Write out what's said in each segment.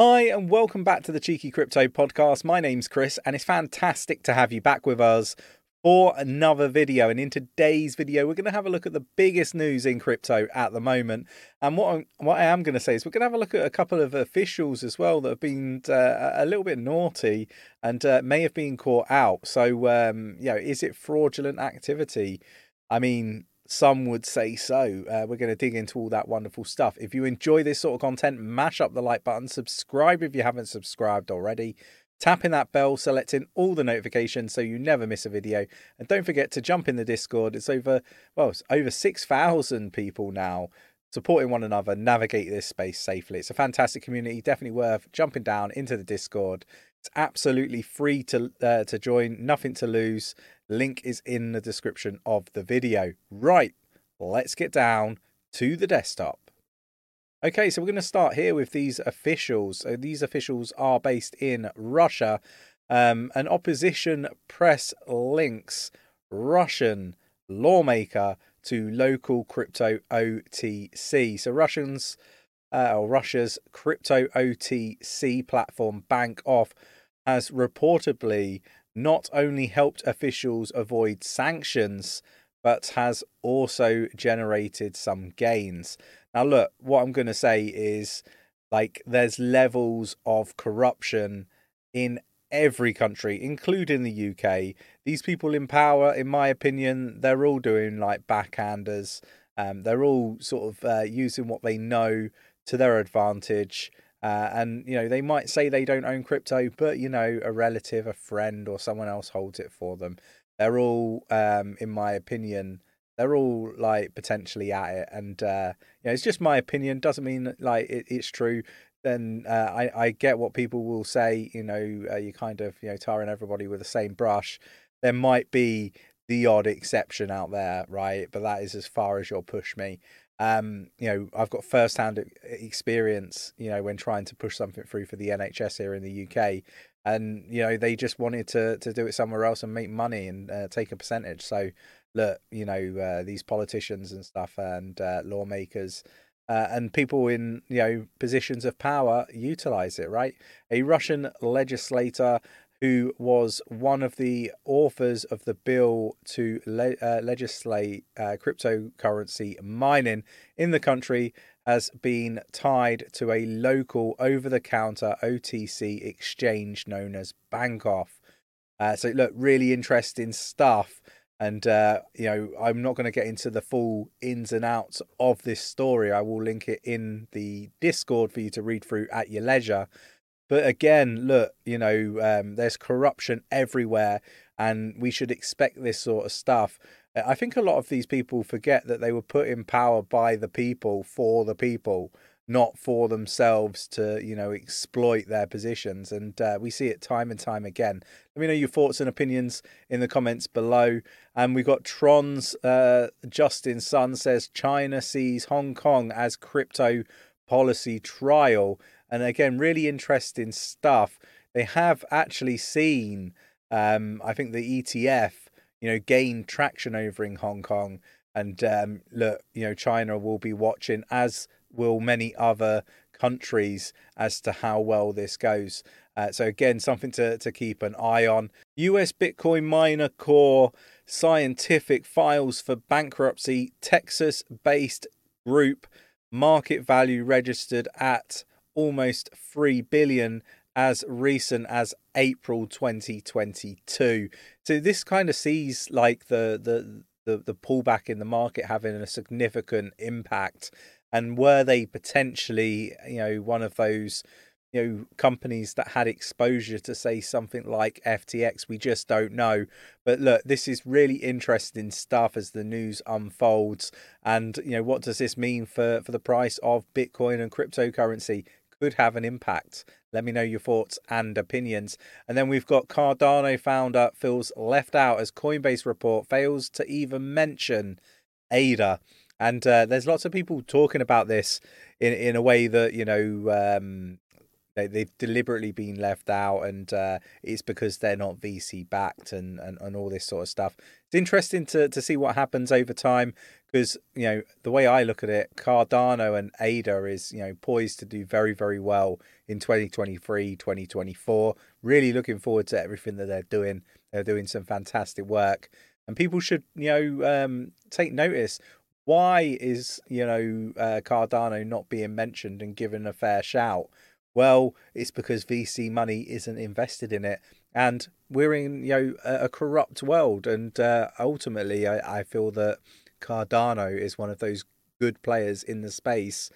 Hi, and welcome back to the Cheeky Crypto Podcast. My name's Chris, and it's fantastic to have you back with us for another video. And in today's video, we're going to have a look at the biggest news in crypto at the moment. And what, I'm, what I am going to say is we're going to have a look at a couple of officials as well that have been uh, a little bit naughty and uh, may have been caught out. So, um, you know, is it fraudulent activity? I mean, some would say so. Uh, we're going to dig into all that wonderful stuff. If you enjoy this sort of content, mash up the like button, subscribe if you haven't subscribed already, tapping that bell, selecting all the notifications so you never miss a video, and don't forget to jump in the Discord. It's over well, it's over six thousand people now supporting one another, navigate this space safely. It's a fantastic community, definitely worth jumping down into the Discord. It's absolutely free to uh, to join, nothing to lose. Link is in the description of the video. Right, let's get down to the desktop. Okay, so we're going to start here with these officials. So these officials are based in Russia. Um, an opposition press links Russian lawmaker to local crypto OTC. So Russians uh, Russia's crypto OTC platform Bankoff has reportedly not only helped officials avoid sanctions, but has also generated some gains. Now, look, what I'm going to say is like there's levels of corruption in every country, including the UK. These people in power, in my opinion, they're all doing like backhanders. Um, they're all sort of uh, using what they know to their advantage. Uh, and you know they might say they don't own crypto, but you know a relative, a friend, or someone else holds it for them. They're all, um, in my opinion, they're all like potentially at it, and uh, you know it's just my opinion. Doesn't mean like it, it's true. Then uh, I I get what people will say. You know, uh, you kind of you know tarring everybody with the same brush. There might be the odd exception out there, right? But that is as far as you'll push me um, you know, I've got first-hand experience, you know, when trying to push something through for the NHS here in the UK, and you know, they just wanted to to do it somewhere else and make money and uh, take a percentage. So, look, you know, uh, these politicians and stuff and uh, lawmakers. Uh, and people in you know positions of power utilize it right a russian legislator who was one of the authors of the bill to le- uh, legislate uh, cryptocurrency mining in the country, has been tied to a local over the counter OTC exchange known as Bankoff. Uh, so, look, really interesting stuff. And, uh, you know, I'm not going to get into the full ins and outs of this story. I will link it in the Discord for you to read through at your leisure. But again, look, you know, um, there's corruption everywhere, and we should expect this sort of stuff. I think a lot of these people forget that they were put in power by the people for the people, not for themselves to, you know, exploit their positions. And uh, we see it time and time again. Let me know your thoughts and opinions in the comments below. And we got Tron's uh, Justin Sun says China sees Hong Kong as crypto policy trial and again, really interesting stuff. They have actually seen, um, I think the ETF, you know, gain traction over in Hong Kong. And um, look, you know, China will be watching, as will many other countries, as to how well this goes. Uh, so again, something to, to keep an eye on. US Bitcoin miner core scientific files for bankruptcy. Texas based group market value registered at almost 3 billion as recent as April 2022. So this kind of sees like the the the, the pullback in the market having a significant impact. And were they potentially, you know, one of those you know companies that had exposure to say something like FTX we just don't know but look this is really interesting stuff as the news unfolds and you know what does this mean for for the price of bitcoin and cryptocurrency could have an impact. Let me know your thoughts and opinions. And then we've got Cardano founder feels left out as Coinbase report fails to even mention ADA. And uh, there's lots of people talking about this in in a way that you know um, they they've deliberately been left out, and uh, it's because they're not VC backed and, and and all this sort of stuff. It's interesting to to see what happens over time. Because you know the way I look at it, Cardano and ADA is you know poised to do very very well in 2023, 2024. Really looking forward to everything that they're doing. They're doing some fantastic work, and people should you know um, take notice. Why is you know uh, Cardano not being mentioned and given a fair shout? Well, it's because VC money isn't invested in it, and we're in you know a, a corrupt world, and uh, ultimately, I, I feel that Cardano is one of those good players in the space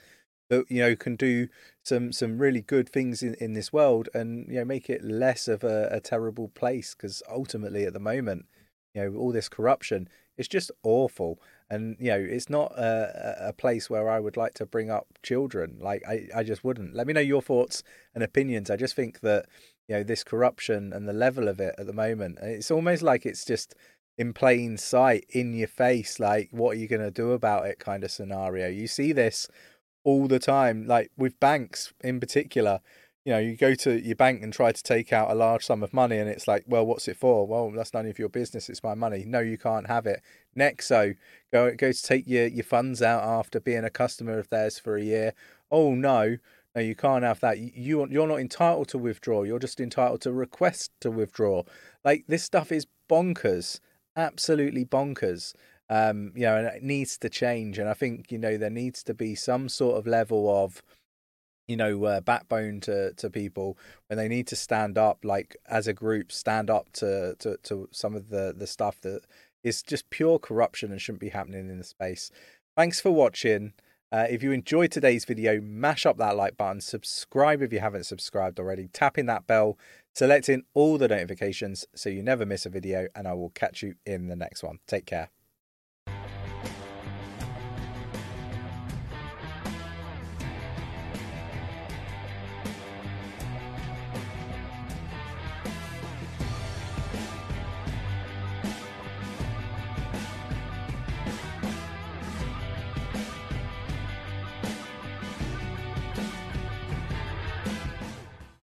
that you know can do some some really good things in, in this world and you know make it less of a, a terrible place because ultimately at the moment you know all this corruption it's just awful. And you know it's not a, a place where i would like to bring up children. Like I, I just wouldn't. Let me know your thoughts and opinions. I just think that you know this corruption and the level of it at the moment it's almost like it's just in plain sight in your face like what are you going to do about it kind of scenario. You see this all the time like with banks in particular. You know you go to your bank and try to take out a large sum of money and it's like well what's it for? Well that's none of your business it's my money. No you can't have it. Nexo go go to take your your funds out after being a customer of theirs for a year. Oh no no, you can't have that. You you're not entitled to withdraw. You're just entitled to request to withdraw. Like this stuff is bonkers absolutely bonkers. Um, you know, and it needs to change. And I think you know there needs to be some sort of level of you know uh, backbone to to people when they need to stand up like as a group stand up to to to some of the the stuff that is just pure corruption and shouldn't be happening in the space thanks for watching uh, if you enjoyed today's video mash up that like button subscribe if you haven't subscribed already tapping that bell selecting all the notifications so you never miss a video, and I will catch you in the next one. Take care.